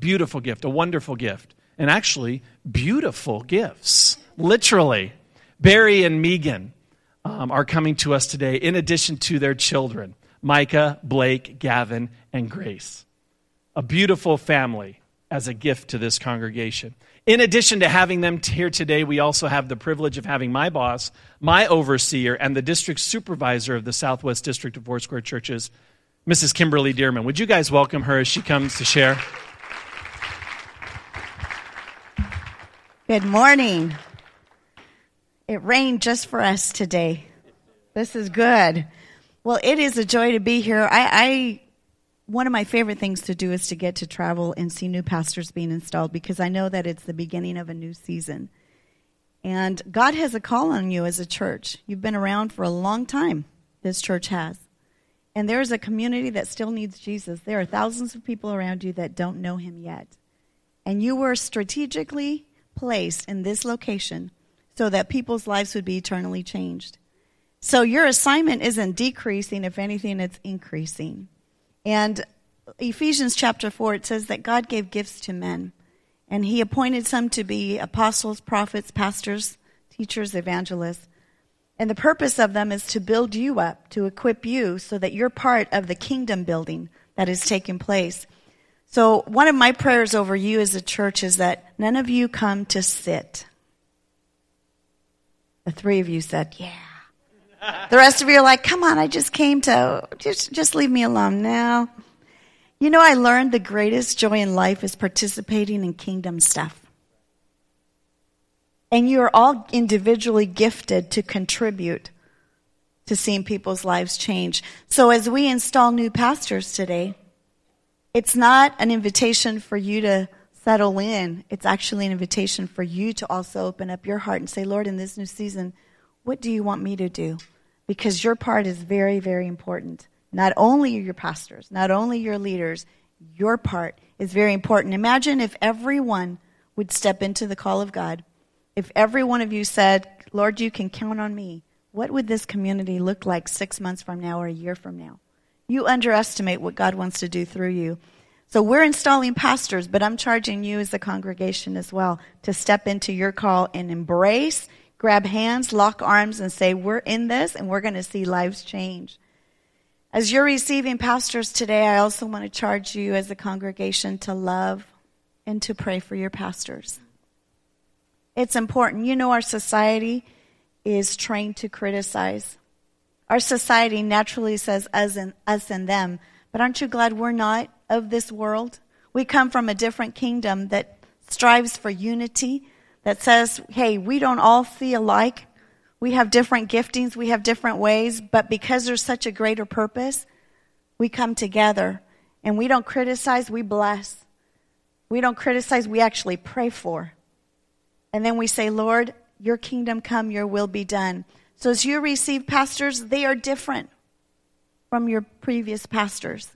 beautiful gift, a wonderful gift, and actually beautiful gifts, literally. Barry and Megan um, are coming to us today in addition to their children Micah, Blake, Gavin, and Grace. A beautiful family as a gift to this congregation. In addition to having them here today, we also have the privilege of having my boss, my overseer, and the district supervisor of the Southwest District of Foursquare Churches, Mrs. Kimberly Dearman. Would you guys welcome her as she comes to share? Good morning. It rained just for us today. This is good. Well, it is a joy to be here. I, I one of my favorite things to do is to get to travel and see new pastors being installed because I know that it's the beginning of a new season. And God has a call on you as a church. You've been around for a long time, this church has. And there is a community that still needs Jesus. There are thousands of people around you that don't know him yet. And you were strategically placed in this location so that people's lives would be eternally changed. So your assignment isn't decreasing, if anything, it's increasing. And Ephesians chapter 4, it says that God gave gifts to men. And he appointed some to be apostles, prophets, pastors, teachers, evangelists. And the purpose of them is to build you up, to equip you so that you're part of the kingdom building that is taking place. So one of my prayers over you as a church is that none of you come to sit. The three of you said, yeah. The rest of you are like, come on, I just came to, just, just leave me alone now. You know, I learned the greatest joy in life is participating in kingdom stuff. And you are all individually gifted to contribute to seeing people's lives change. So as we install new pastors today, it's not an invitation for you to settle in. It's actually an invitation for you to also open up your heart and say, Lord, in this new season, what do you want me to do? Because your part is very, very important. Not only your pastors, not only your leaders, your part is very important. Imagine if everyone would step into the call of God. If every one of you said, Lord, you can count on me, what would this community look like six months from now or a year from now? You underestimate what God wants to do through you. So we're installing pastors, but I'm charging you as a congregation as well to step into your call and embrace, grab hands, lock arms, and say, We're in this and we're going to see lives change. As you're receiving pastors today, I also want to charge you as a congregation to love and to pray for your pastors. It's important. You know, our society is trained to criticize. Our society naturally says us and, us and them, but aren't you glad we're not of this world? We come from a different kingdom that strives for unity, that says, hey, we don't all see alike. We have different giftings, we have different ways, but because there's such a greater purpose, we come together and we don't criticize, we bless. We don't criticize, we actually pray for. And then we say, Lord, your kingdom come, your will be done. So as you receive pastors, they are different from your previous pastors.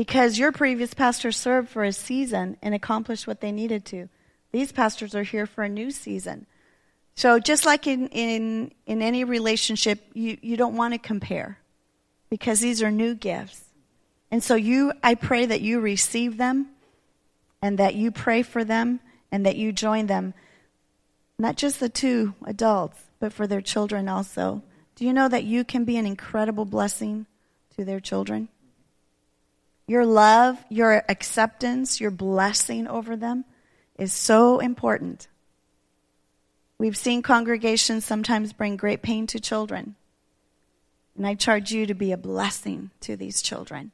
Because your previous pastor served for a season and accomplished what they needed to. These pastors are here for a new season. So just like in, in, in any relationship, you, you don't want to compare because these are new gifts. And so you, I pray that you receive them and that you pray for them and that you join them. Not just the two adults, but for their children also. Do you know that you can be an incredible blessing to their children? Your love, your acceptance, your blessing over them is so important. We've seen congregations sometimes bring great pain to children. And I charge you to be a blessing to these children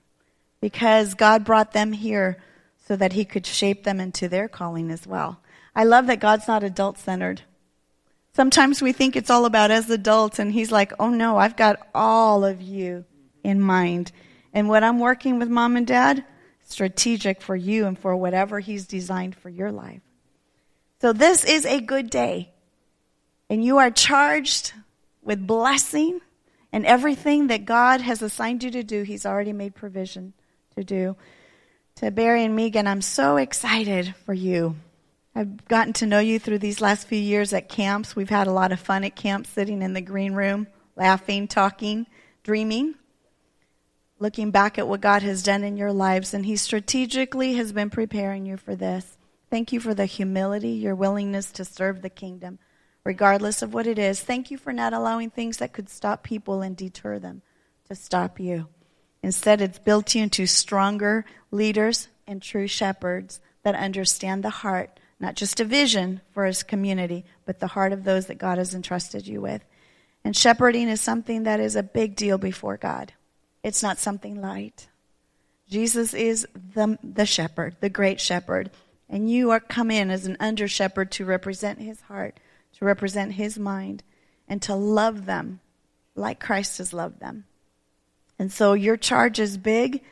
because God brought them here so that He could shape them into their calling as well. I love that God's not adult centered. Sometimes we think it's all about us adults, and He's like, oh no, I've got all of you in mind. And what I'm working with mom and dad, strategic for you and for whatever He's designed for your life. So this is a good day and you are charged with blessing and everything that God has assigned you to do, He's already made provision to do. To Barry and Megan, I'm so excited for you. I've gotten to know you through these last few years at camps. We've had a lot of fun at camp, sitting in the green room, laughing, talking, dreaming. Looking back at what God has done in your lives, and He strategically has been preparing you for this. Thank you for the humility, your willingness to serve the kingdom, regardless of what it is. Thank you for not allowing things that could stop people and deter them to stop you. Instead, it's built you into stronger leaders and true shepherds that understand the heart, not just a vision for his community, but the heart of those that God has entrusted you with. And shepherding is something that is a big deal before God. It's not something light. Jesus is the, the shepherd, the great shepherd. And you are come in as an under shepherd to represent his heart, to represent his mind, and to love them like Christ has loved them. And so your charge is big,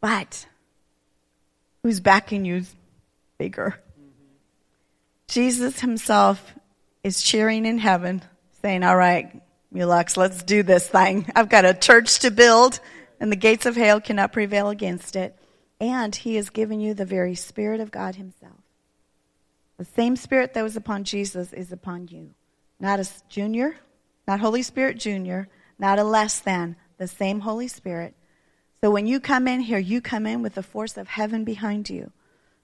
but who's backing you is bigger. Jesus himself is cheering in heaven, saying, All right, Mulux, let's do this thing. I've got a church to build, and the gates of hell cannot prevail against it. And he has given you the very Spirit of God himself. The same Spirit that was upon Jesus is upon you. Not a junior, not Holy Spirit junior, not a less than, the same Holy Spirit. So when you come in here, you come in with the force of heaven behind you.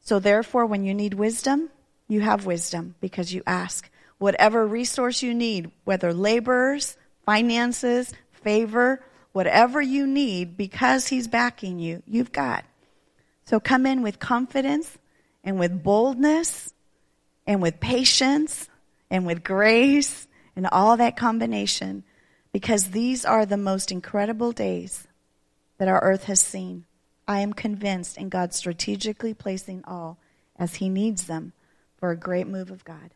So therefore, when you need wisdom, you have wisdom because you ask. Whatever resource you need, whether laborers, finances, favor, whatever you need, because He's backing you, you've got. So come in with confidence and with boldness and with patience and with grace and all that combination because these are the most incredible days that our earth has seen. I am convinced in God strategically placing all as He needs them for a great move of God.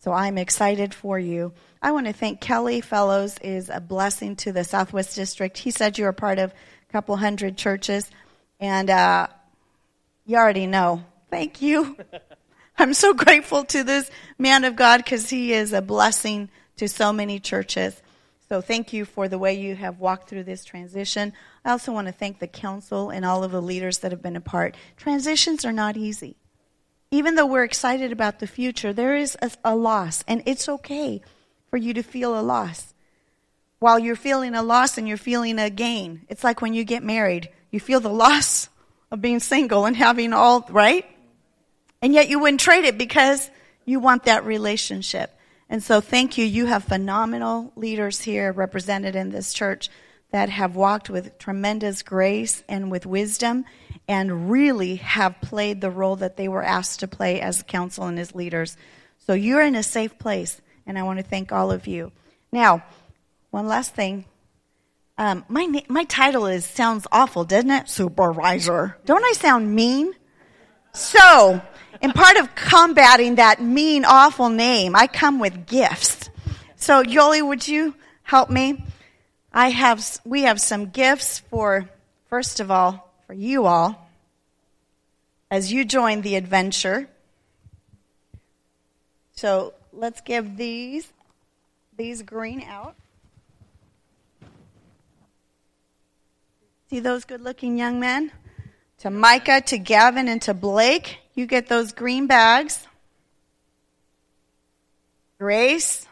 So I'm excited for you. I want to thank Kelly Fellows is a blessing to the Southwest District. He said you are part of a couple hundred churches, and uh, you already know. Thank you. I'm so grateful to this man of God because he is a blessing to so many churches. So thank you for the way you have walked through this transition. I also want to thank the council and all of the leaders that have been a part. Transitions are not easy. Even though we're excited about the future, there is a, a loss, and it's okay for you to feel a loss. While you're feeling a loss and you're feeling a gain, it's like when you get married. You feel the loss of being single and having all, right? And yet you wouldn't trade it because you want that relationship. And so thank you. You have phenomenal leaders here represented in this church that have walked with tremendous grace and with wisdom and really have played the role that they were asked to play as council and as leaders. So you're in a safe place, and I want to thank all of you. Now, one last thing. Um, my my title is sounds awful, doesn't it? Supervisor. Don't I sound mean? So in part of combating that mean, awful name, I come with gifts. So, Yoli, would you help me? I have, we have some gifts for, first of all, for you all, as you join the adventure. So, let's give these, these green out. See those good looking young men? To Micah, to Gavin, and to Blake. You get those green bags. Grace,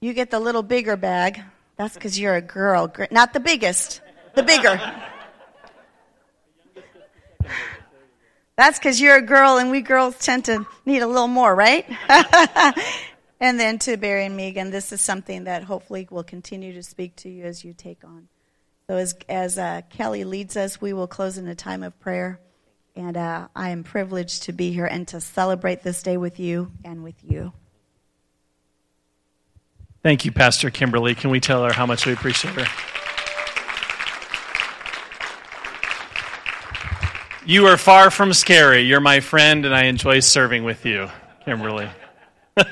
you get the little bigger bag. That's because you're a girl. Not the biggest, the bigger. That's because you're a girl and we girls tend to need a little more, right? and then to Barry and Megan, this is something that hopefully will continue to speak to you as you take on. So as, as uh, Kelly leads us, we will close in a time of prayer. And uh, I am privileged to be here and to celebrate this day with you and with you. Thank you, Pastor Kimberly. Can we tell her how much we appreciate her? You are far from scary. You're my friend, and I enjoy serving with you, Kimberly.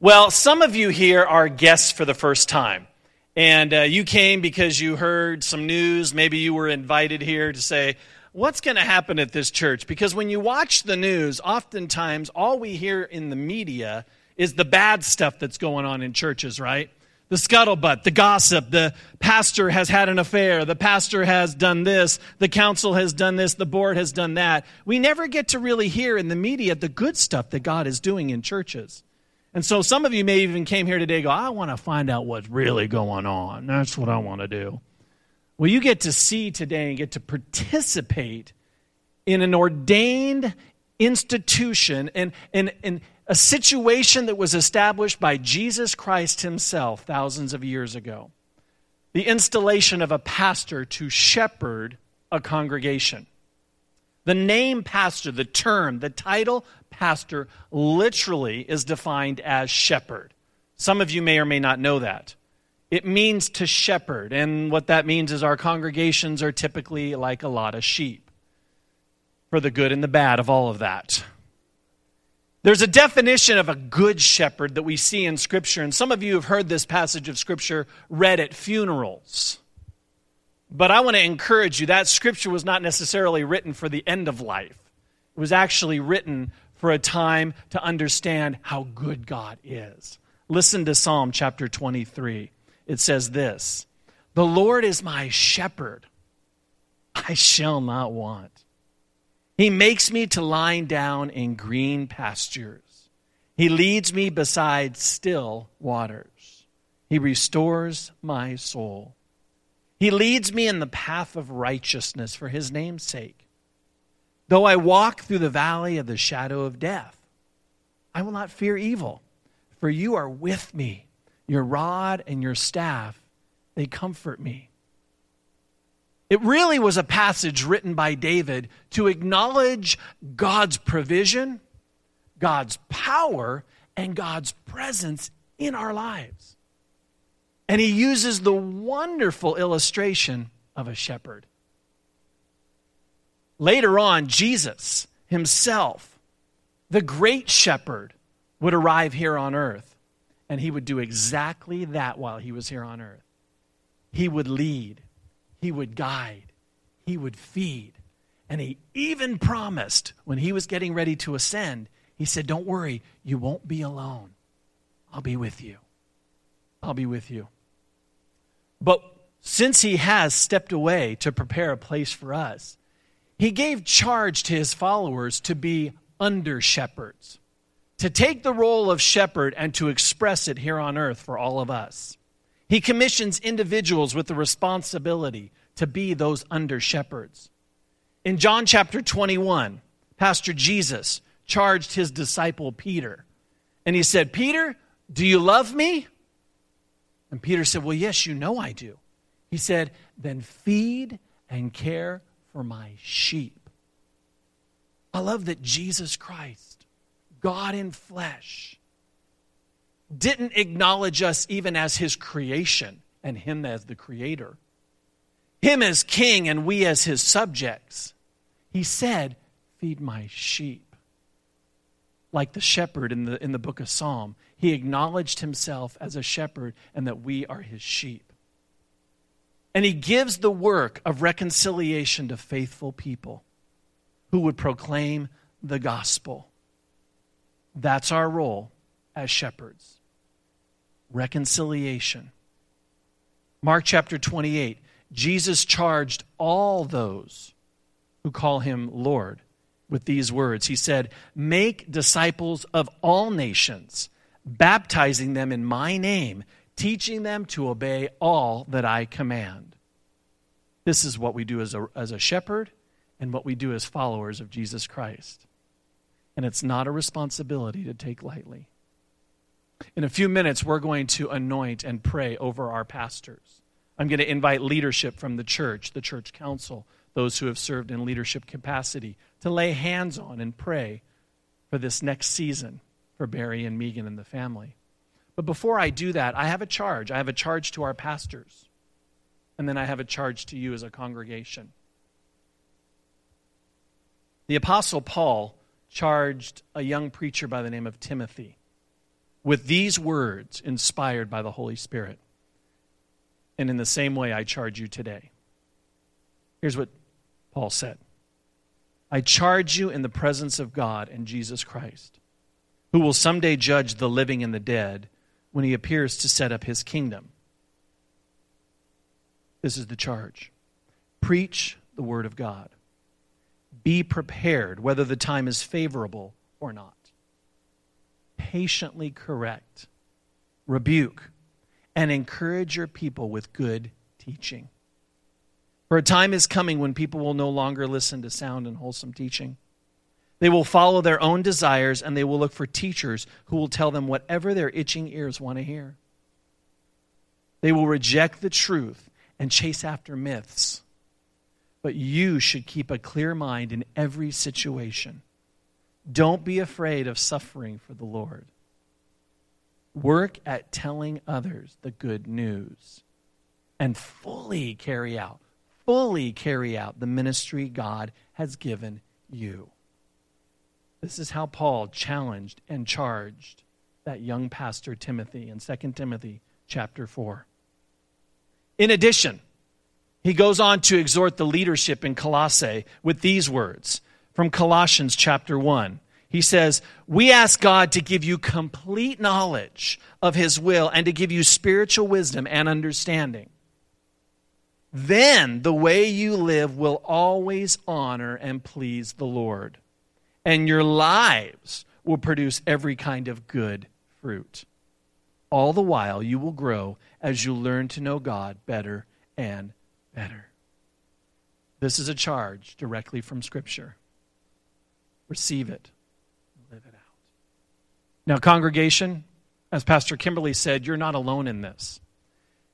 well, some of you here are guests for the first time. And uh, you came because you heard some news. Maybe you were invited here to say, What's going to happen at this church? Because when you watch the news, oftentimes all we hear in the media is the bad stuff that's going on in churches, right? The scuttlebutt, the gossip, the pastor has had an affair, the pastor has done this, the council has done this, the board has done that. We never get to really hear in the media the good stuff that God is doing in churches. And so some of you may even came here today go, I want to find out what's really going on. That's what I want to do. Well, you get to see today and get to participate in an ordained institution and, and, and a situation that was established by Jesus Christ himself thousands of years ago. The installation of a pastor to shepherd a congregation. The name pastor, the term, the title pastor literally is defined as shepherd. Some of you may or may not know that. It means to shepherd, and what that means is our congregations are typically like a lot of sheep, for the good and the bad of all of that. There's a definition of a good shepherd that we see in Scripture, and some of you have heard this passage of Scripture read at funerals. But I want to encourage you that Scripture was not necessarily written for the end of life, it was actually written for a time to understand how good God is. Listen to Psalm chapter 23. It says this The Lord is my shepherd, I shall not want. He makes me to lie down in green pastures. He leads me beside still waters. He restores my soul. He leads me in the path of righteousness for his name's sake. Though I walk through the valley of the shadow of death, I will not fear evil, for you are with me. Your rod and your staff, they comfort me. It really was a passage written by David to acknowledge God's provision, God's power, and God's presence in our lives. And he uses the wonderful illustration of a shepherd. Later on, Jesus himself, the great shepherd, would arrive here on earth, and he would do exactly that while he was here on earth. He would lead, he would guide, he would feed. And he even promised when he was getting ready to ascend, he said, Don't worry, you won't be alone. I'll be with you. I'll be with you. But since he has stepped away to prepare a place for us, he gave charge to his followers to be under shepherds, to take the role of shepherd and to express it here on earth for all of us. He commissions individuals with the responsibility to be those under shepherds. In John chapter 21, Pastor Jesus charged his disciple Peter, and he said, Peter, do you love me? And Peter said, Well, yes, you know I do. He said, Then feed and care for my sheep. I love that Jesus Christ, God in flesh, didn't acknowledge us even as his creation and him as the creator, him as king and we as his subjects. He said, Feed my sheep. Like the shepherd in the, in the book of Psalm, he acknowledged himself as a shepherd and that we are his sheep. And he gives the work of reconciliation to faithful people who would proclaim the gospel. That's our role as shepherds. Reconciliation. Mark chapter 28, Jesus charged all those who call him Lord with these words. He said, Make disciples of all nations, baptizing them in my name teaching them to obey all that I command. This is what we do as a, as a shepherd and what we do as followers of Jesus Christ. And it's not a responsibility to take lightly. In a few minutes, we're going to anoint and pray over our pastors. I'm going to invite leadership from the church, the church council, those who have served in leadership capacity, to lay hands on and pray for this next season for Barry and Megan and the family. But before I do that, I have a charge. I have a charge to our pastors. And then I have a charge to you as a congregation. The Apostle Paul charged a young preacher by the name of Timothy with these words inspired by the Holy Spirit. And in the same way, I charge you today. Here's what Paul said I charge you in the presence of God and Jesus Christ, who will someday judge the living and the dead when he appears to set up his kingdom. This is the charge preach the word of God. Be prepared, whether the time is favorable or not. Patiently correct, rebuke, and encourage your people with good teaching. For a time is coming when people will no longer listen to sound and wholesome teaching. They will follow their own desires and they will look for teachers who will tell them whatever their itching ears want to hear. They will reject the truth and chase after myths. But you should keep a clear mind in every situation. Don't be afraid of suffering for the Lord. Work at telling others the good news and fully carry out, fully carry out the ministry God has given you. This is how Paul challenged and charged that young pastor Timothy in 2 Timothy chapter 4. In addition, he goes on to exhort the leadership in Colossae with these words from Colossians chapter 1. He says, We ask God to give you complete knowledge of His will and to give you spiritual wisdom and understanding. Then the way you live will always honor and please the Lord, and your lives will produce every kind of good fruit. All the while, you will grow as you learn to know God better and better. This is a charge directly from Scripture. Receive it, live it out. Now, congregation, as Pastor Kimberly said, you're not alone in this.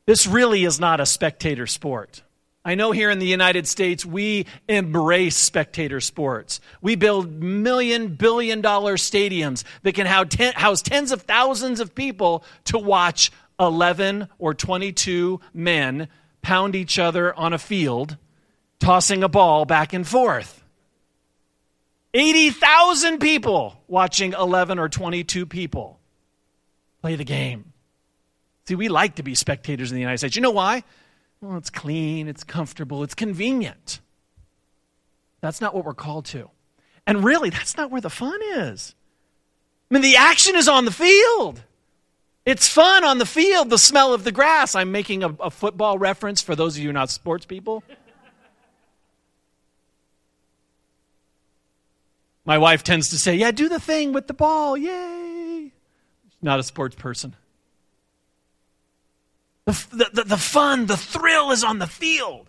This really is not a spectator sport. I know here in the United States, we embrace spectator sports. We build million, billion dollar stadiums that can house tens of thousands of people to watch 11 or 22 men pound each other on a field, tossing a ball back and forth. 80,000 people watching 11 or 22 people play the game. See, we like to be spectators in the United States. You know why? Well, it's clean, it's comfortable, it's convenient. That's not what we're called to. And really, that's not where the fun is. I mean, the action is on the field. It's fun on the field, the smell of the grass. I'm making a, a football reference for those of you not sports people. My wife tends to say, Yeah, do the thing with the ball. Yay. Not a sports person. The, the, the fun, the thrill is on the field.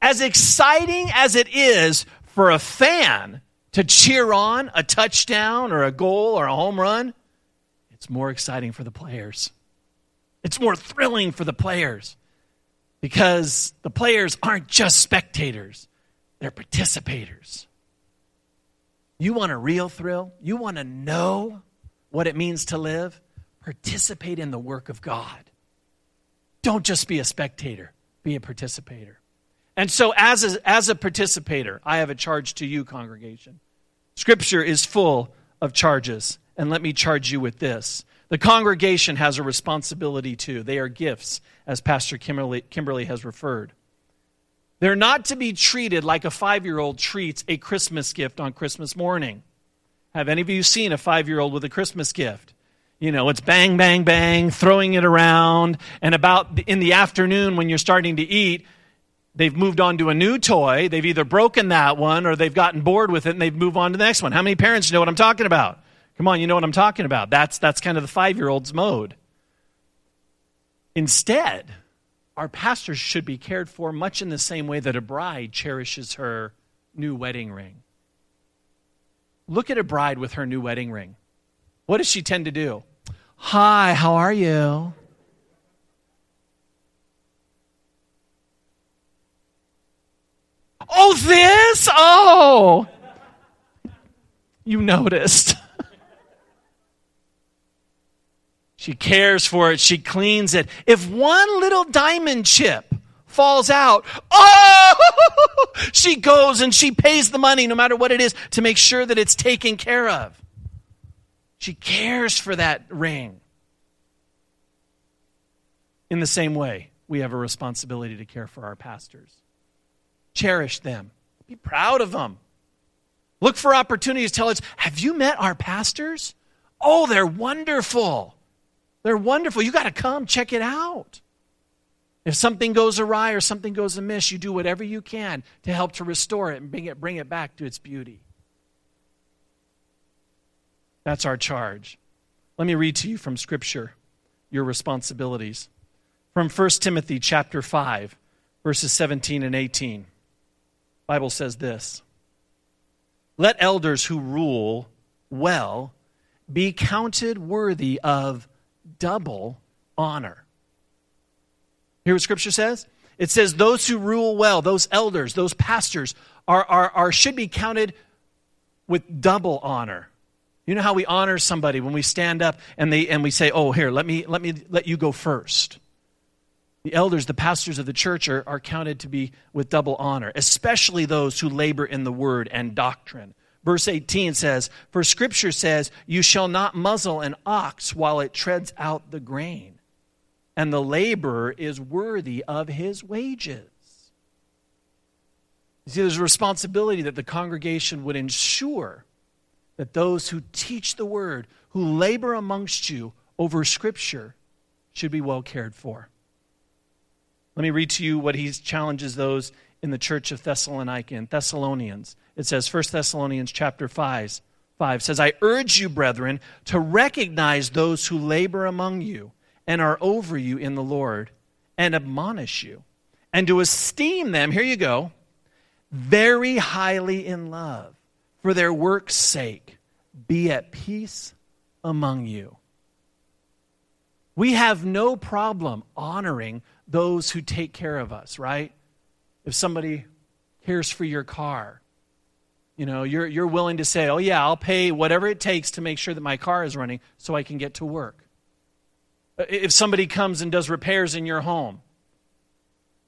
As exciting as it is for a fan to cheer on a touchdown or a goal or a home run, it's more exciting for the players. It's more thrilling for the players because the players aren't just spectators, they're participators. You want a real thrill? You want to know what it means to live? Participate in the work of God. Don't just be a spectator, be a participator. And so, as a, as a participator, I have a charge to you, congregation. Scripture is full of charges. And let me charge you with this. The congregation has a responsibility too. They are gifts, as Pastor Kimberly, Kimberly has referred. They're not to be treated like a five year old treats a Christmas gift on Christmas morning. Have any of you seen a five year old with a Christmas gift? You know, it's bang, bang, bang, throwing it around. And about in the afternoon when you're starting to eat, they've moved on to a new toy. They've either broken that one or they've gotten bored with it and they've moved on to the next one. How many parents know what I'm talking about? Come on, you know what I'm talking about. That's, that's kind of the five year old's mode. Instead, our pastors should be cared for much in the same way that a bride cherishes her new wedding ring. Look at a bride with her new wedding ring. What does she tend to do? Hi, how are you? Oh, this? Oh. You noticed. She cares for it, she cleans it. If one little diamond chip falls out, oh! She goes and she pays the money, no matter what it is, to make sure that it's taken care of. She cares for that ring. In the same way, we have a responsibility to care for our pastors. Cherish them, be proud of them. Look for opportunities. Tell us, have you met our pastors? Oh, they're wonderful. They're wonderful. You got to come check it out. If something goes awry or something goes amiss, you do whatever you can to help to restore it and bring it, bring it back to its beauty. That's our charge. Let me read to you from Scripture your responsibilities. From 1 Timothy chapter 5, verses 17 and 18. Bible says this. Let elders who rule well be counted worthy of double honor. Hear what Scripture says? It says those who rule well, those elders, those pastors, are, are, are, should be counted with double honor. You know how we honor somebody when we stand up and, they, and we say, Oh, here, let me, let me let you go first. The elders, the pastors of the church, are, are counted to be with double honor, especially those who labor in the word and doctrine. Verse 18 says, For scripture says, You shall not muzzle an ox while it treads out the grain, and the laborer is worthy of his wages. You see, there's a responsibility that the congregation would ensure that those who teach the word, who labor amongst you over scripture, should be well cared for. Let me read to you what he challenges those in the church of Thessalonica in Thessalonians. It says 1 Thessalonians chapter 5, 5 says, I urge you, brethren, to recognize those who labor among you and are over you in the Lord and admonish you, and to esteem them, here you go, very highly in love for their work's sake. Be at peace among you. We have no problem honoring those who take care of us, right? If somebody cares for your car, you know, you're, you're willing to say, oh, yeah, I'll pay whatever it takes to make sure that my car is running so I can get to work. Uh, if somebody comes and does repairs in your home,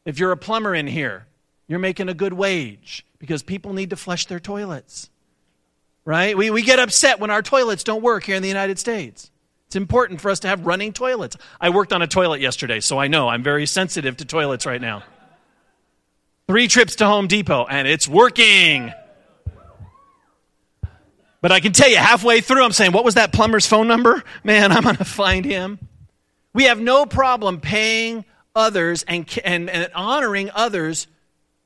if you're a plumber in here, you're making a good wage because people need to flush their toilets. Right? We, we get upset when our toilets don't work here in the United States. It's important for us to have running toilets. I worked on a toilet yesterday, so I know I'm very sensitive to toilets right now. Three trips to Home Depot, and it's working. But I can tell you, halfway through, I'm saying, What was that plumber's phone number? Man, I'm going to find him. We have no problem paying others and, and, and honoring others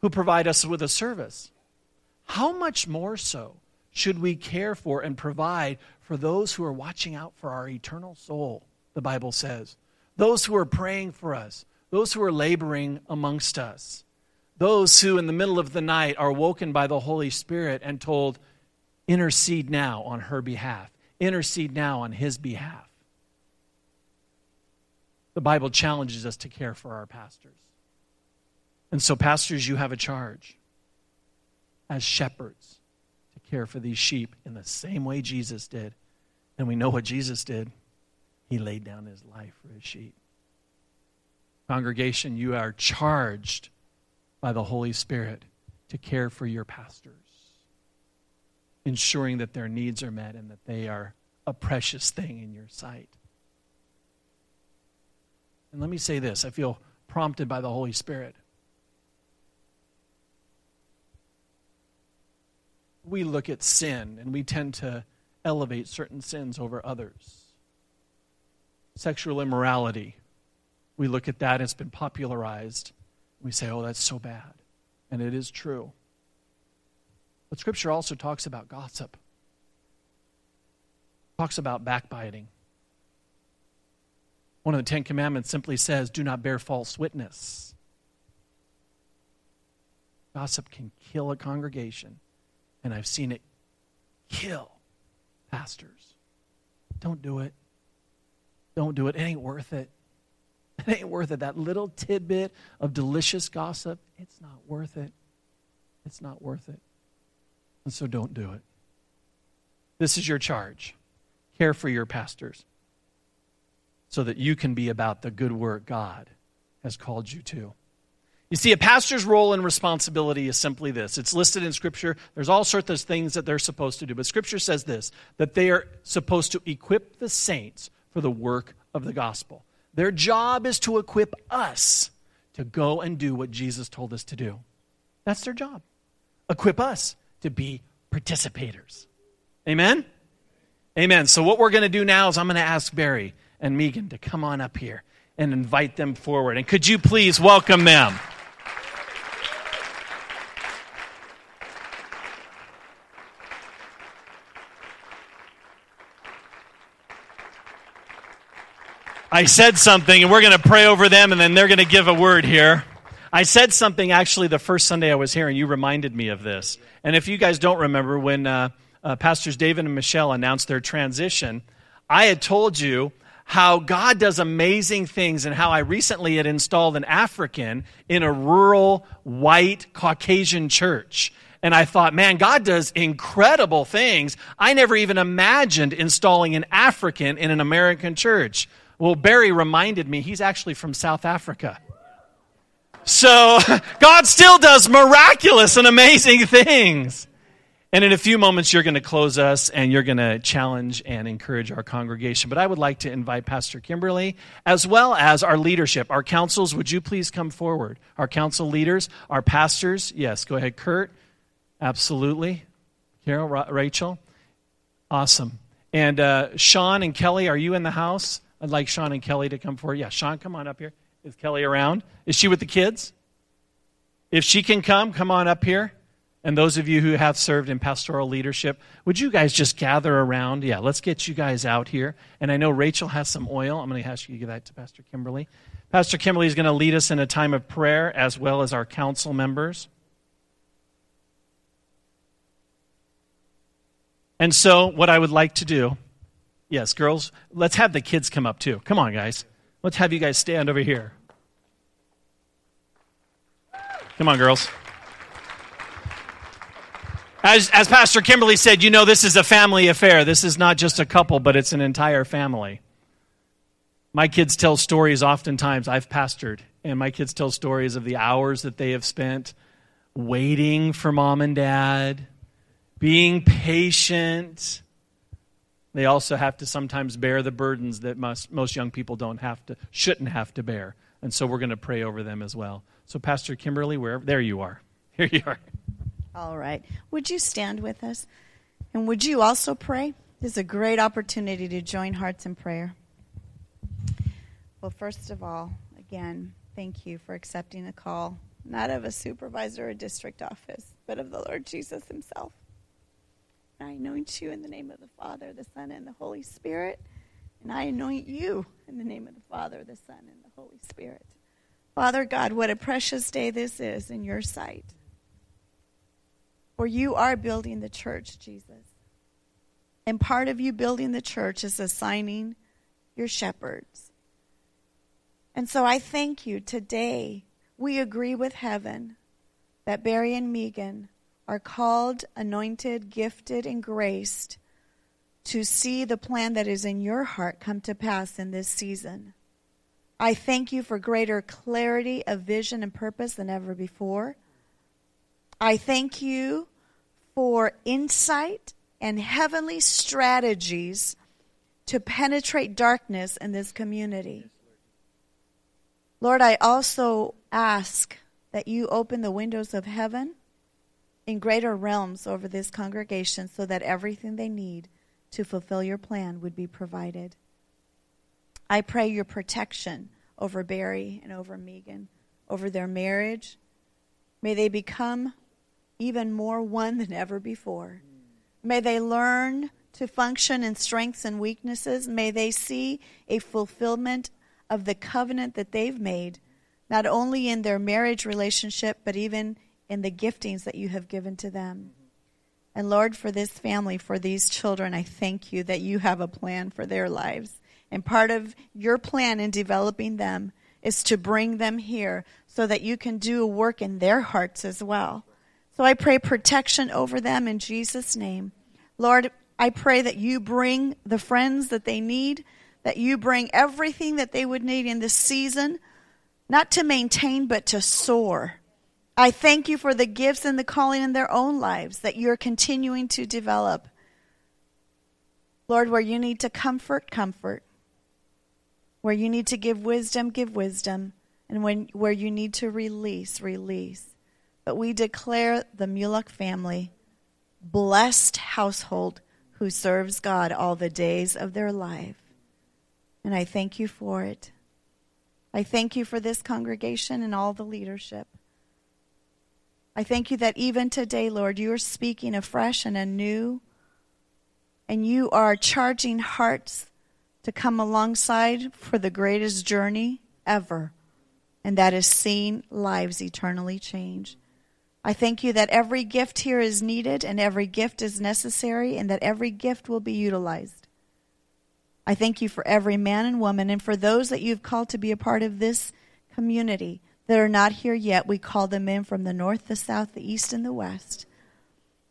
who provide us with a service. How much more so should we care for and provide for those who are watching out for our eternal soul, the Bible says. Those who are praying for us, those who are laboring amongst us, those who in the middle of the night are woken by the Holy Spirit and told, intercede now on her behalf, intercede now on his behalf. The Bible challenges us to care for our pastors. And so, pastors, you have a charge as shepherds to care for these sheep in the same way Jesus did. And we know what Jesus did. He laid down his life for his sheep. Congregation, you are charged by the Holy Spirit to care for your pastors, ensuring that their needs are met and that they are a precious thing in your sight. And let me say this I feel prompted by the Holy Spirit. we look at sin and we tend to elevate certain sins over others. Sexual immorality, we look at that, it's been popularized. We say, oh, that's so bad. And it is true. But Scripture also talks about gossip, talks about backbiting. One of the Ten Commandments simply says, do not bear false witness. Gossip can kill a congregation and I've seen it kill pastors. Don't do it. Don't do it. It ain't worth it. It ain't worth it. That little tidbit of delicious gossip, it's not worth it. It's not worth it. And so don't do it. This is your charge. Care for your pastors so that you can be about the good work God has called you to. You see, a pastor's role and responsibility is simply this. It's listed in Scripture. There's all sorts of things that they're supposed to do. But Scripture says this that they are supposed to equip the saints for the work of the gospel. Their job is to equip us to go and do what Jesus told us to do. That's their job. Equip us to be participators. Amen? Amen. So, what we're going to do now is I'm going to ask Barry and Megan to come on up here and invite them forward. And could you please welcome them? I said something, and we're going to pray over them, and then they're going to give a word here. I said something actually the first Sunday I was here, and you reminded me of this. And if you guys don't remember, when uh, uh, Pastors David and Michelle announced their transition, I had told you how God does amazing things and how I recently had installed an African in a rural, white, Caucasian church. And I thought, man, God does incredible things. I never even imagined installing an African in an American church. Well, Barry reminded me he's actually from South Africa. So God still does miraculous and amazing things. And in a few moments, you're going to close us and you're going to challenge and encourage our congregation. But I would like to invite Pastor Kimberly, as well as our leadership, our councils. Would you please come forward? Our council leaders, our pastors. Yes, go ahead, Kurt. Absolutely. Carol, Rachel. Awesome. And uh, Sean and Kelly, are you in the house? I'd like Sean and Kelly to come forward. Yeah, Sean, come on up here. Is Kelly around? Is she with the kids? If she can come, come on up here. And those of you who have served in pastoral leadership, would you guys just gather around? Yeah, let's get you guys out here. And I know Rachel has some oil. I'm going to ask you to give that to Pastor Kimberly. Pastor Kimberly is going to lead us in a time of prayer as well as our council members. And so, what I would like to do, yes, girls, let's have the kids come up too. Come on, guys. Let's have you guys stand over here. Come on, girls. As, as Pastor Kimberly said, you know, this is a family affair. This is not just a couple, but it's an entire family. My kids tell stories oftentimes. I've pastored, and my kids tell stories of the hours that they have spent waiting for mom and dad, being patient. They also have to sometimes bear the burdens that most, most young people don't have to, shouldn't have to bear. And so we're going to pray over them as well. So, Pastor Kimberly, wherever, there you are. Here you are. All right. Would you stand with us? And would you also pray? This is a great opportunity to join hearts in prayer. Well, first of all, again, thank you for accepting the call, not of a supervisor or district office, but of the Lord Jesus Himself. I anoint you in the name of the Father, the Son, and the Holy Spirit. And I anoint you in the name of the Father, the Son, and the Holy Spirit. Father God, what a precious day this is in your sight. For you are building the church, Jesus. And part of you building the church is assigning your shepherds. And so I thank you today. We agree with heaven that Barry and Megan are called, anointed, gifted, and graced to see the plan that is in your heart come to pass in this season. I thank you for greater clarity of vision and purpose than ever before. I thank you for insight and heavenly strategies to penetrate darkness in this community. Lord, I also ask that you open the windows of heaven in greater realms over this congregation so that everything they need to fulfill your plan would be provided. I pray your protection over Barry and over Megan, over their marriage. May they become even more one than ever before. May they learn to function in strengths and weaknesses. May they see a fulfillment of the covenant that they've made, not only in their marriage relationship, but even in the giftings that you have given to them. And Lord, for this family, for these children, I thank you that you have a plan for their lives. And part of your plan in developing them is to bring them here so that you can do a work in their hearts as well. So I pray protection over them in Jesus' name. Lord, I pray that you bring the friends that they need, that you bring everything that they would need in this season, not to maintain, but to soar I thank you for the gifts and the calling in their own lives that you're continuing to develop. Lord, where you need to comfort, comfort. Where you need to give wisdom, give wisdom. And when, where you need to release, release. But we declare the Mulek family blessed household who serves God all the days of their life. And I thank you for it. I thank you for this congregation and all the leadership. I thank you that even today, Lord, you are speaking afresh and anew, and you are charging hearts to come alongside for the greatest journey ever, and that is seeing lives eternally change. I thank you that every gift here is needed and every gift is necessary, and that every gift will be utilized. I thank you for every man and woman, and for those that you've called to be a part of this community that are not here yet. We call them in from the north, the south, the east, and the west.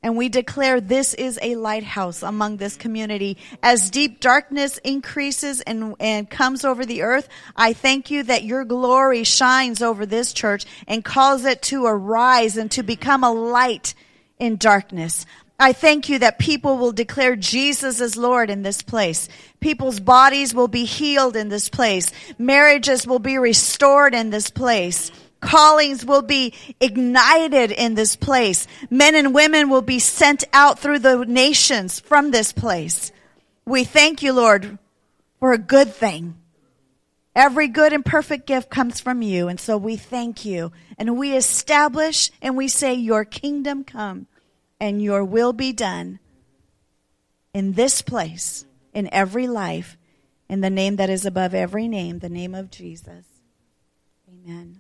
And we declare this is a lighthouse among this community. As deep darkness increases and, and comes over the earth, I thank you that your glory shines over this church and calls it to arise and to become a light in darkness. I thank you that people will declare Jesus as Lord in this place. People's bodies will be healed in this place. Marriages will be restored in this place. Callings will be ignited in this place. Men and women will be sent out through the nations from this place. We thank you, Lord, for a good thing. Every good and perfect gift comes from you. And so we thank you. And we establish and we say, Your kingdom come and your will be done in this place, in every life, in the name that is above every name, the name of Jesus. Amen.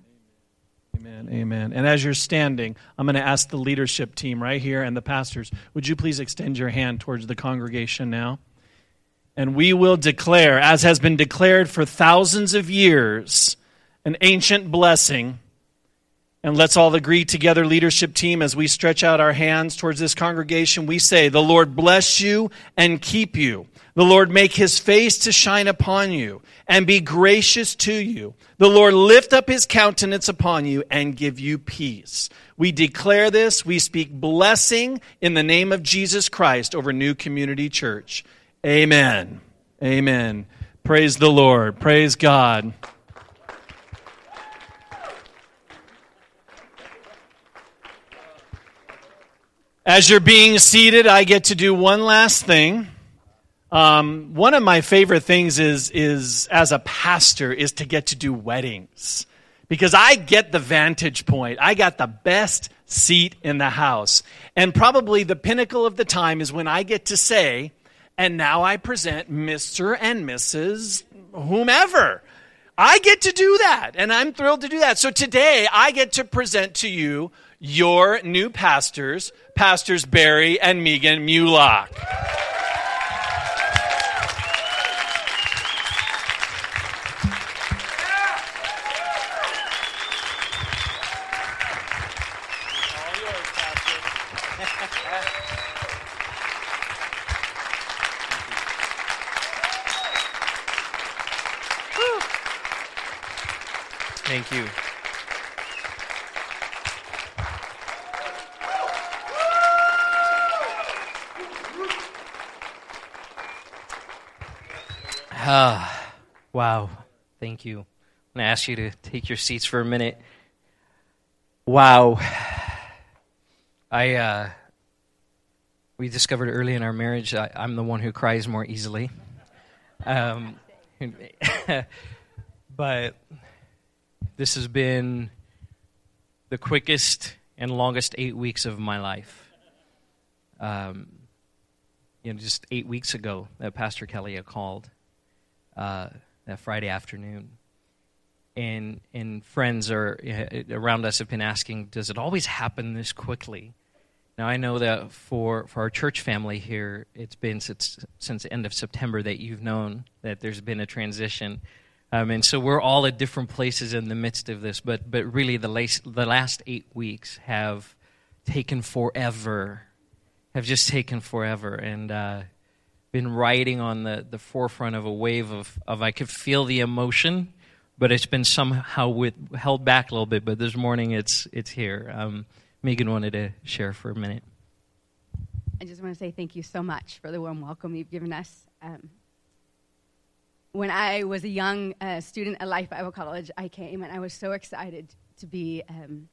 Amen. Amen. And as you're standing, I'm going to ask the leadership team right here and the pastors, would you please extend your hand towards the congregation now? And we will declare, as has been declared for thousands of years, an ancient blessing. And let's all agree together, leadership team, as we stretch out our hands towards this congregation. We say, The Lord bless you and keep you. The Lord make his face to shine upon you and be gracious to you. The Lord lift up his countenance upon you and give you peace. We declare this. We speak blessing in the name of Jesus Christ over New Community Church. Amen. Amen. Praise the Lord. Praise God. As you're being seated, I get to do one last thing. Um, one of my favorite things is, is as a pastor is to get to do weddings because I get the vantage point. I got the best seat in the house. And probably the pinnacle of the time is when I get to say, and now I present Mr. and Mrs. whomever. I get to do that, and I'm thrilled to do that. So today I get to present to you your new pastors, Pastors Barry and Megan Mulock. Ah, wow. Thank you. I'm going to ask you to take your seats for a minute. Wow. I, uh, we discovered early in our marriage I, I'm the one who cries more easily. Um, but this has been the quickest and longest eight weeks of my life. Um, you know, just eight weeks ago that Pastor Kelly had called uh, that Friday afternoon. And, and friends are uh, around us have been asking, does it always happen this quickly? Now, I know that for, for our church family here, it's been since, since the end of September that you've known that there's been a transition. Um, and so we're all at different places in the midst of this, but, but really the, last, the last eight weeks have taken forever, have just taken forever. And uh, been riding on the, the forefront of a wave of, of I could feel the emotion, but it's been somehow with, held back a little bit. But this morning it's, it's here. Um, Megan wanted to share for a minute. I just want to say thank you so much for the warm welcome you've given us. Um, when I was a young uh, student at Life Bible College, I came and I was so excited to be um,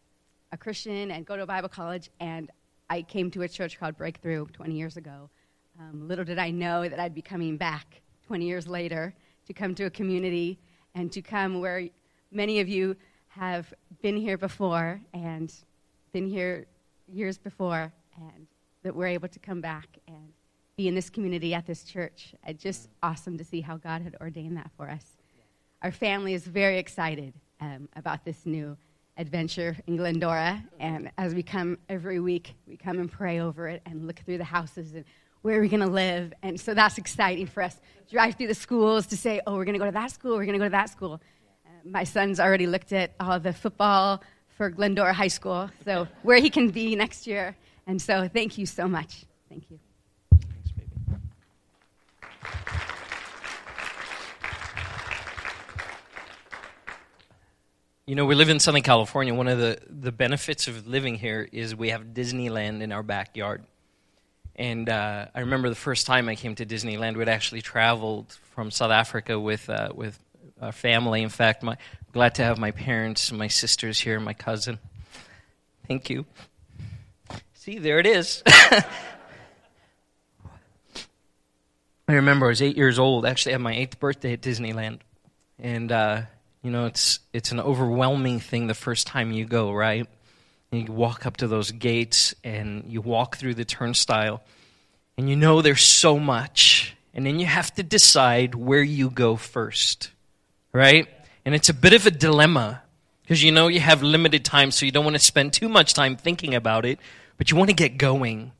a Christian and go to a Bible college. And I came to a church called Breakthrough 20 years ago. Um, little did I know that I'd be coming back 20 years later to come to a community and to come where many of you have been here before and been here years before, and that we're able to come back and be in this community at this church. It's just awesome to see how God had ordained that for us. Our family is very excited um, about this new adventure in Glendora. And as we come every week, we come and pray over it and look through the houses and where are we going to live. And so that's exciting for us. Drive through the schools to say, oh, we're going to go to that school, we're going to go to that school. Uh, my son's already looked at all the football for Glendora High School, so where he can be next year. And so thank you so much. Thank you. Thanks, baby. You know, we live in Southern California. One of the, the benefits of living here is we have Disneyland in our backyard. And uh, I remember the first time I came to Disneyland, we'd actually traveled from South Africa with, uh, with our family. In fact, my, glad to have my parents, my sisters here, my cousin. Thank you. See, there it is. I remember I was eight years old. Actually, had my eighth birthday at Disneyland, and uh, you know it's it's an overwhelming thing the first time you go, right? You walk up to those gates and you walk through the turnstile, and you know there's so much, and then you have to decide where you go first, right? And it's a bit of a dilemma because you know you have limited time, so you don't want to spend too much time thinking about it, but you want to get going.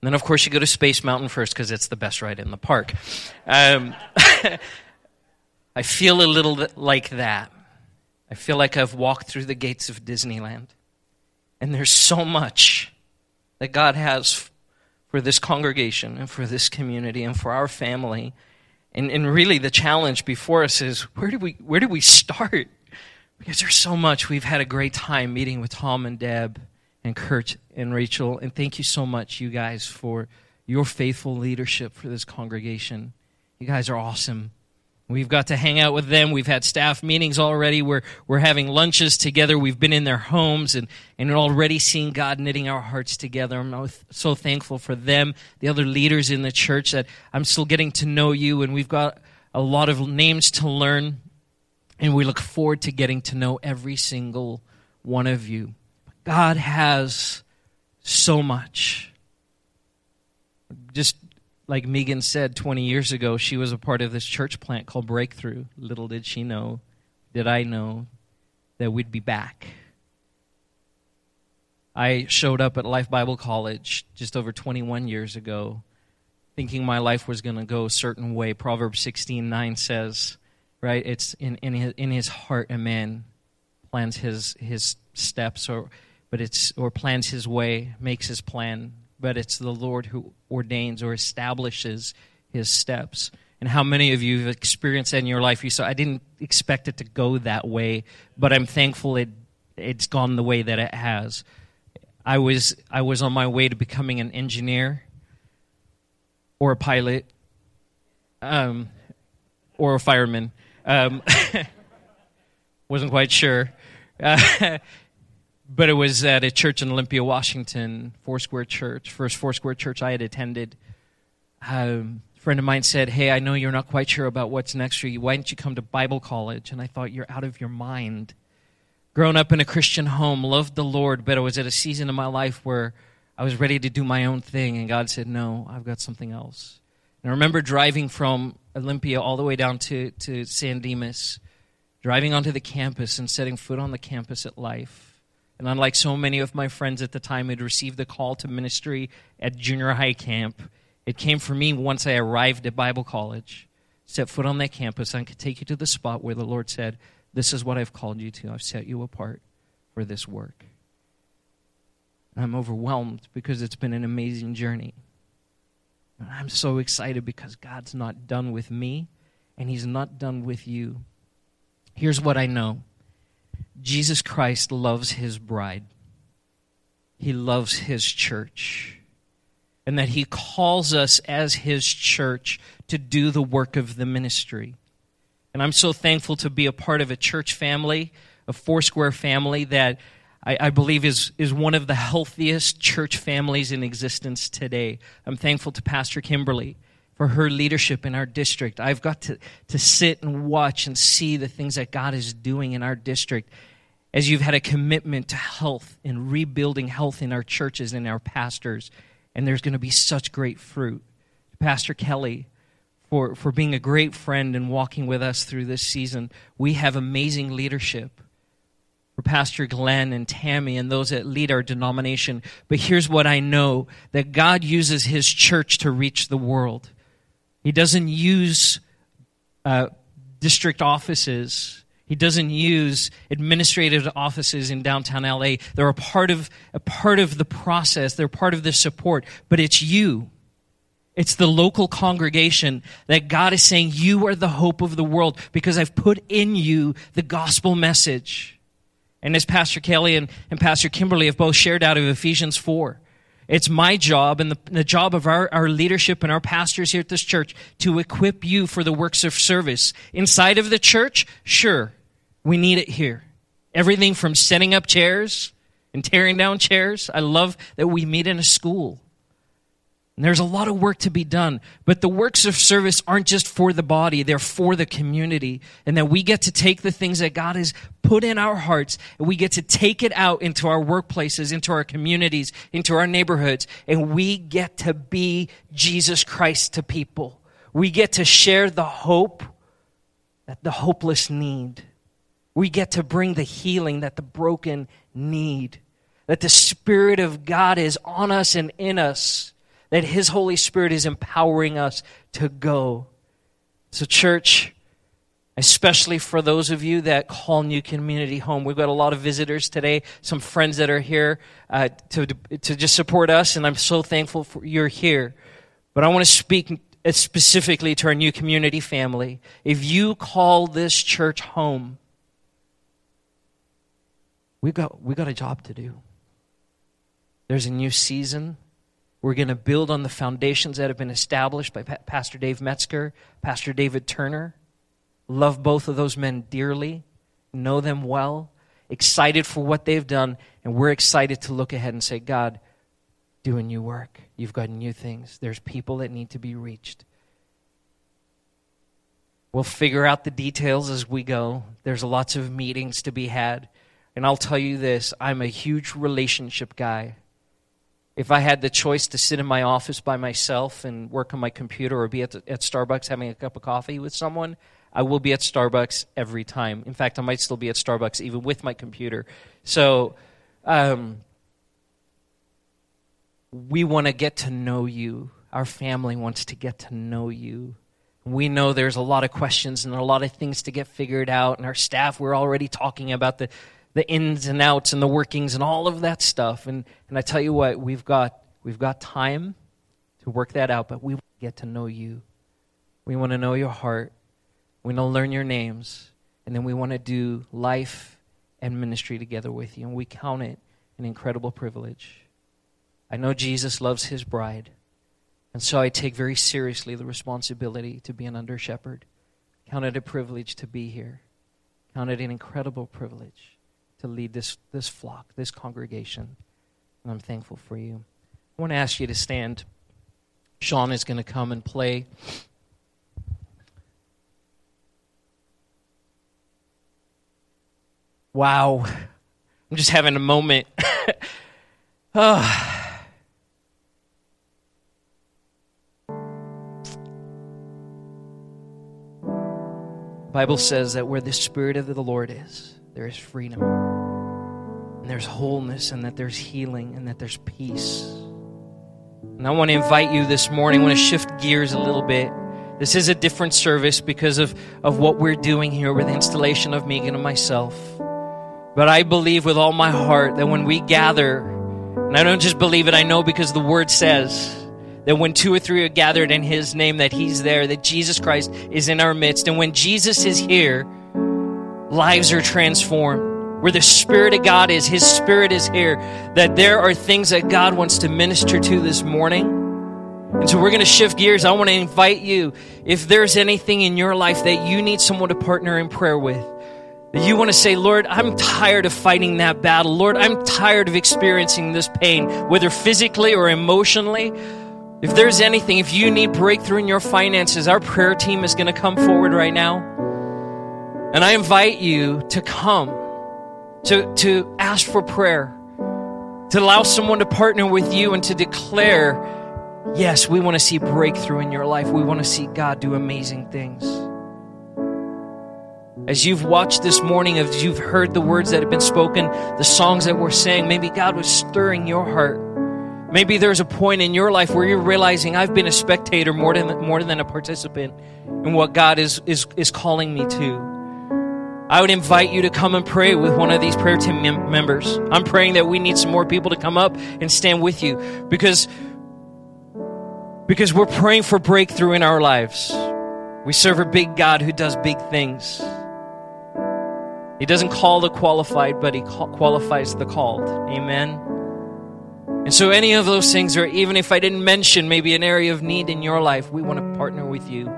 And then, of course, you go to Space Mountain first because it's the best ride in the park. Um, I feel a little like that. I feel like I've walked through the gates of Disneyland. And there's so much that God has for this congregation and for this community and for our family. And, and really, the challenge before us is where do we, where do we start? Because there's so much. We've had a great time meeting with Tom and Deb and Kurt and Rachel. And thank you so much, you guys, for your faithful leadership for this congregation. You guys are awesome. We've got to hang out with them. We've had staff meetings already. We're, we're having lunches together. We've been in their homes and, and already seeing God knitting our hearts together. I'm so thankful for them, the other leaders in the church that I'm still getting to know you, and we've got a lot of names to learn. And we look forward to getting to know every single one of you. God has so much. Like Megan said 20 years ago, she was a part of this church plant called Breakthrough. Little did she know, did I know, that we'd be back. I showed up at Life Bible College just over 21 years ago, thinking my life was going to go a certain way. Proverbs 16:9 says, right? It's in in his, in his heart a man plans his his steps, or but it's or plans his way, makes his plan but it's the Lord who ordains or establishes his steps. And how many of you have experienced that in your life? You said, I didn't expect it to go that way, but I'm thankful it, it's gone the way that it has. I was, I was on my way to becoming an engineer or a pilot um, or a fireman. Um, wasn't quite sure. Uh, but it was at a church in Olympia, Washington, Foursquare Church, first Foursquare Church I had attended. Um, a friend of mine said, Hey, I know you're not quite sure about what's next for you. Why don't you come to Bible college? And I thought, You're out of your mind. Grown up in a Christian home, loved the Lord, but I was at a season in my life where I was ready to do my own thing, and God said, No, I've got something else. And I remember driving from Olympia all the way down to, to San Dimas, driving onto the campus and setting foot on the campus at Life and unlike so many of my friends at the time who'd received the call to ministry at junior high camp, it came for me once I arrived at Bible college, set foot on that campus, and could take you to the spot where the Lord said, This is what I've called you to. I've set you apart for this work. And I'm overwhelmed because it's been an amazing journey. And I'm so excited because God's not done with me, and He's not done with you. Here's what I know Jesus Christ loves his bride. He loves his church. And that he calls us as his church to do the work of the ministry. And I'm so thankful to be a part of a church family, a Foursquare family that I, I, believe is, is one of the healthiest church families in existence today. I'm thankful to Pastor Kimberly for her leadership in our district. I've got to, to sit and watch and see the things that God is doing in our district as you've had a commitment to health and rebuilding health in our churches and our pastors. And there's going to be such great fruit Pastor Kelly for, for being a great friend and walking with us through this season. We have amazing leadership for Pastor Glenn and Tammy and those that lead our denomination. But here's what I know that God uses His church to reach the world. He doesn't use uh, district offices. He doesn't use administrative offices in downtown LA. They're a part of a part of the process. They're part of the support. But it's you. It's the local congregation that God is saying, You are the hope of the world because I've put in you the gospel message. And as Pastor Kelly and, and Pastor Kimberly have both shared out of Ephesians 4, it's my job and the, the job of our, our leadership and our pastors here at this church to equip you for the works of service. Inside of the church, sure, we need it here. Everything from setting up chairs and tearing down chairs. I love that we meet in a school. And there's a lot of work to be done, but the works of service aren't just for the body, they're for the community. And that we get to take the things that God has put in our hearts and we get to take it out into our workplaces, into our communities, into our neighborhoods, and we get to be Jesus Christ to people. We get to share the hope that the hopeless need. We get to bring the healing that the broken need. That the Spirit of God is on us and in us that His Holy Spirit is empowering us to go. So, church, especially for those of you that call New Community home, we've got a lot of visitors today, some friends that are here uh, to, to just support us, and I'm so thankful for you're here. But I want to speak specifically to our New Community family. If you call this church home, we've got, we've got a job to do. There's a new season we're going to build on the foundations that have been established by Pastor Dave Metzger, Pastor David Turner. Love both of those men dearly, know them well, excited for what they've done, and we're excited to look ahead and say, God, do a new work. You've got new things. There's people that need to be reached. We'll figure out the details as we go. There's lots of meetings to be had. And I'll tell you this I'm a huge relationship guy if I had the choice to sit in my office by myself and work on my computer or be at, at Starbucks having a cup of coffee with someone, I will be at Starbucks every time. In fact, I might still be at Starbucks even with my computer. So, um, we want to get to know you. Our family wants to get to know you. We know there's a lot of questions and a lot of things to get figured out, and our staff, we're already talking about the the ins and outs and the workings and all of that stuff. And, and I tell you what, we've got, we've got time to work that out, but we want to get to know you. We want to know your heart. We want to learn your names. And then we want to do life and ministry together with you. And we count it an incredible privilege. I know Jesus loves his bride. And so I take very seriously the responsibility to be an under shepherd. Count it a privilege to be here. Count it an incredible privilege to lead this, this flock, this congregation. And I'm thankful for you. I want to ask you to stand. Sean is going to come and play. Wow. I'm just having a moment. oh. Bible says that where the spirit of the Lord is, there is freedom, and there's wholeness, and that there's healing, and that there's peace. And I want to invite you this morning, I want to shift gears a little bit. This is a different service because of, of what we're doing here with the installation of Megan and myself. But I believe with all my heart that when we gather, and I don't just believe it, I know because the word says that when two or three are gathered in his name, that he's there, that Jesus Christ is in our midst. And when Jesus is here, lives are transformed. Where the Spirit of God is, His Spirit is here. That there are things that God wants to minister to this morning. And so we're going to shift gears. I want to invite you, if there's anything in your life that you need someone to partner in prayer with, that you want to say, Lord, I'm tired of fighting that battle. Lord, I'm tired of experiencing this pain, whether physically or emotionally. If there's anything, if you need breakthrough in your finances, our prayer team is going to come forward right now. And I invite you to come, to, to ask for prayer, to allow someone to partner with you and to declare Yes, we want to see breakthrough in your life. We want to see God do amazing things. As you've watched this morning, as you've heard the words that have been spoken, the songs that we're saying, maybe God was stirring your heart. Maybe there's a point in your life where you're realizing I've been a spectator more than, more than a participant in what God is, is, is calling me to. I would invite you to come and pray with one of these prayer team mem- members. I'm praying that we need some more people to come up and stand with you because, because we're praying for breakthrough in our lives. We serve a big God who does big things. He doesn't call the qualified, but he qualifies the called. Amen. And so, any of those things, or even if I didn't mention maybe an area of need in your life, we want to partner with you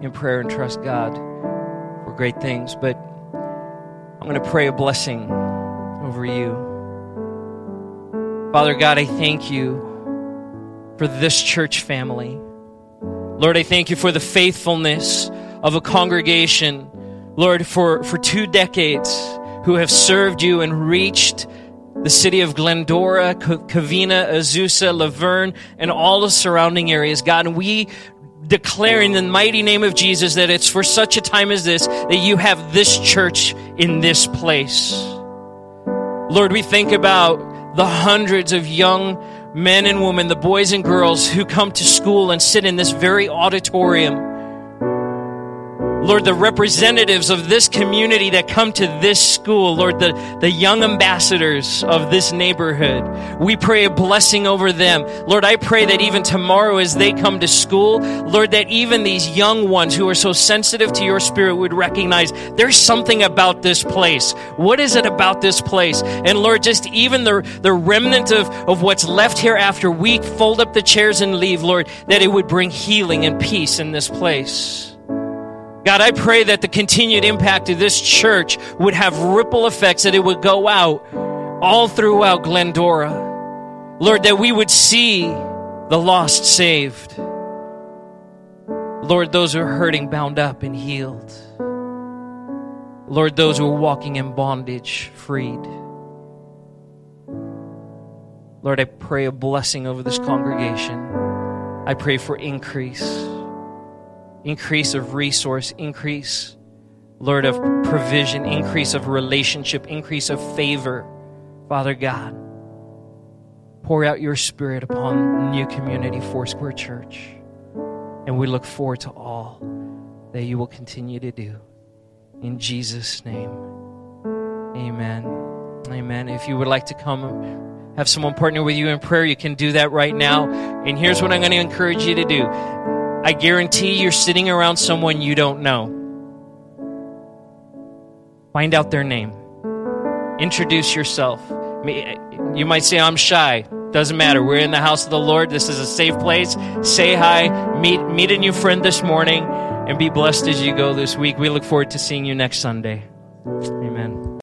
in prayer and trust God for great things. But I'm going to pray a blessing over you. Father God, I thank you for this church family. Lord, I thank you for the faithfulness of a congregation, Lord, for, for two decades who have served you and reached the city of Glendora, Covina, Azusa, La Verne, and all the surrounding areas. God, and we declare in the mighty name of Jesus that it's for such a time as this that you have this church in this place. Lord, we think about the hundreds of young men and women, the boys and girls who come to school and sit in this very auditorium Lord, the representatives of this community that come to this school, Lord, the, the young ambassadors of this neighborhood, we pray a blessing over them. Lord, I pray that even tomorrow as they come to school, Lord, that even these young ones who are so sensitive to your spirit would recognize there's something about this place. What is it about this place? And Lord, just even the, the remnant of, of what's left here after we fold up the chairs and leave, Lord, that it would bring healing and peace in this place. God, I pray that the continued impact of this church would have ripple effects, that it would go out all throughout Glendora. Lord, that we would see the lost saved. Lord, those who are hurting bound up and healed. Lord, those who are walking in bondage freed. Lord, I pray a blessing over this congregation. I pray for increase increase of resource, increase, Lord, of provision, increase of relationship, increase of favor. Father God, pour out your spirit upon New Community Foursquare Church. And we look forward to all that you will continue to do. In Jesus' name, amen. Amen. If you would like to come have someone partner with you in prayer, you can do that right now. And here's what I'm going to encourage you to do I guarantee you're sitting around someone you don't know. Find out their name. Introduce yourself. You might say, I'm shy. Doesn't matter. We're in the house of the Lord. This is a safe place. Say hi. Meet, meet a new friend this morning and be blessed as you go this week. We look forward to seeing you next Sunday. Amen.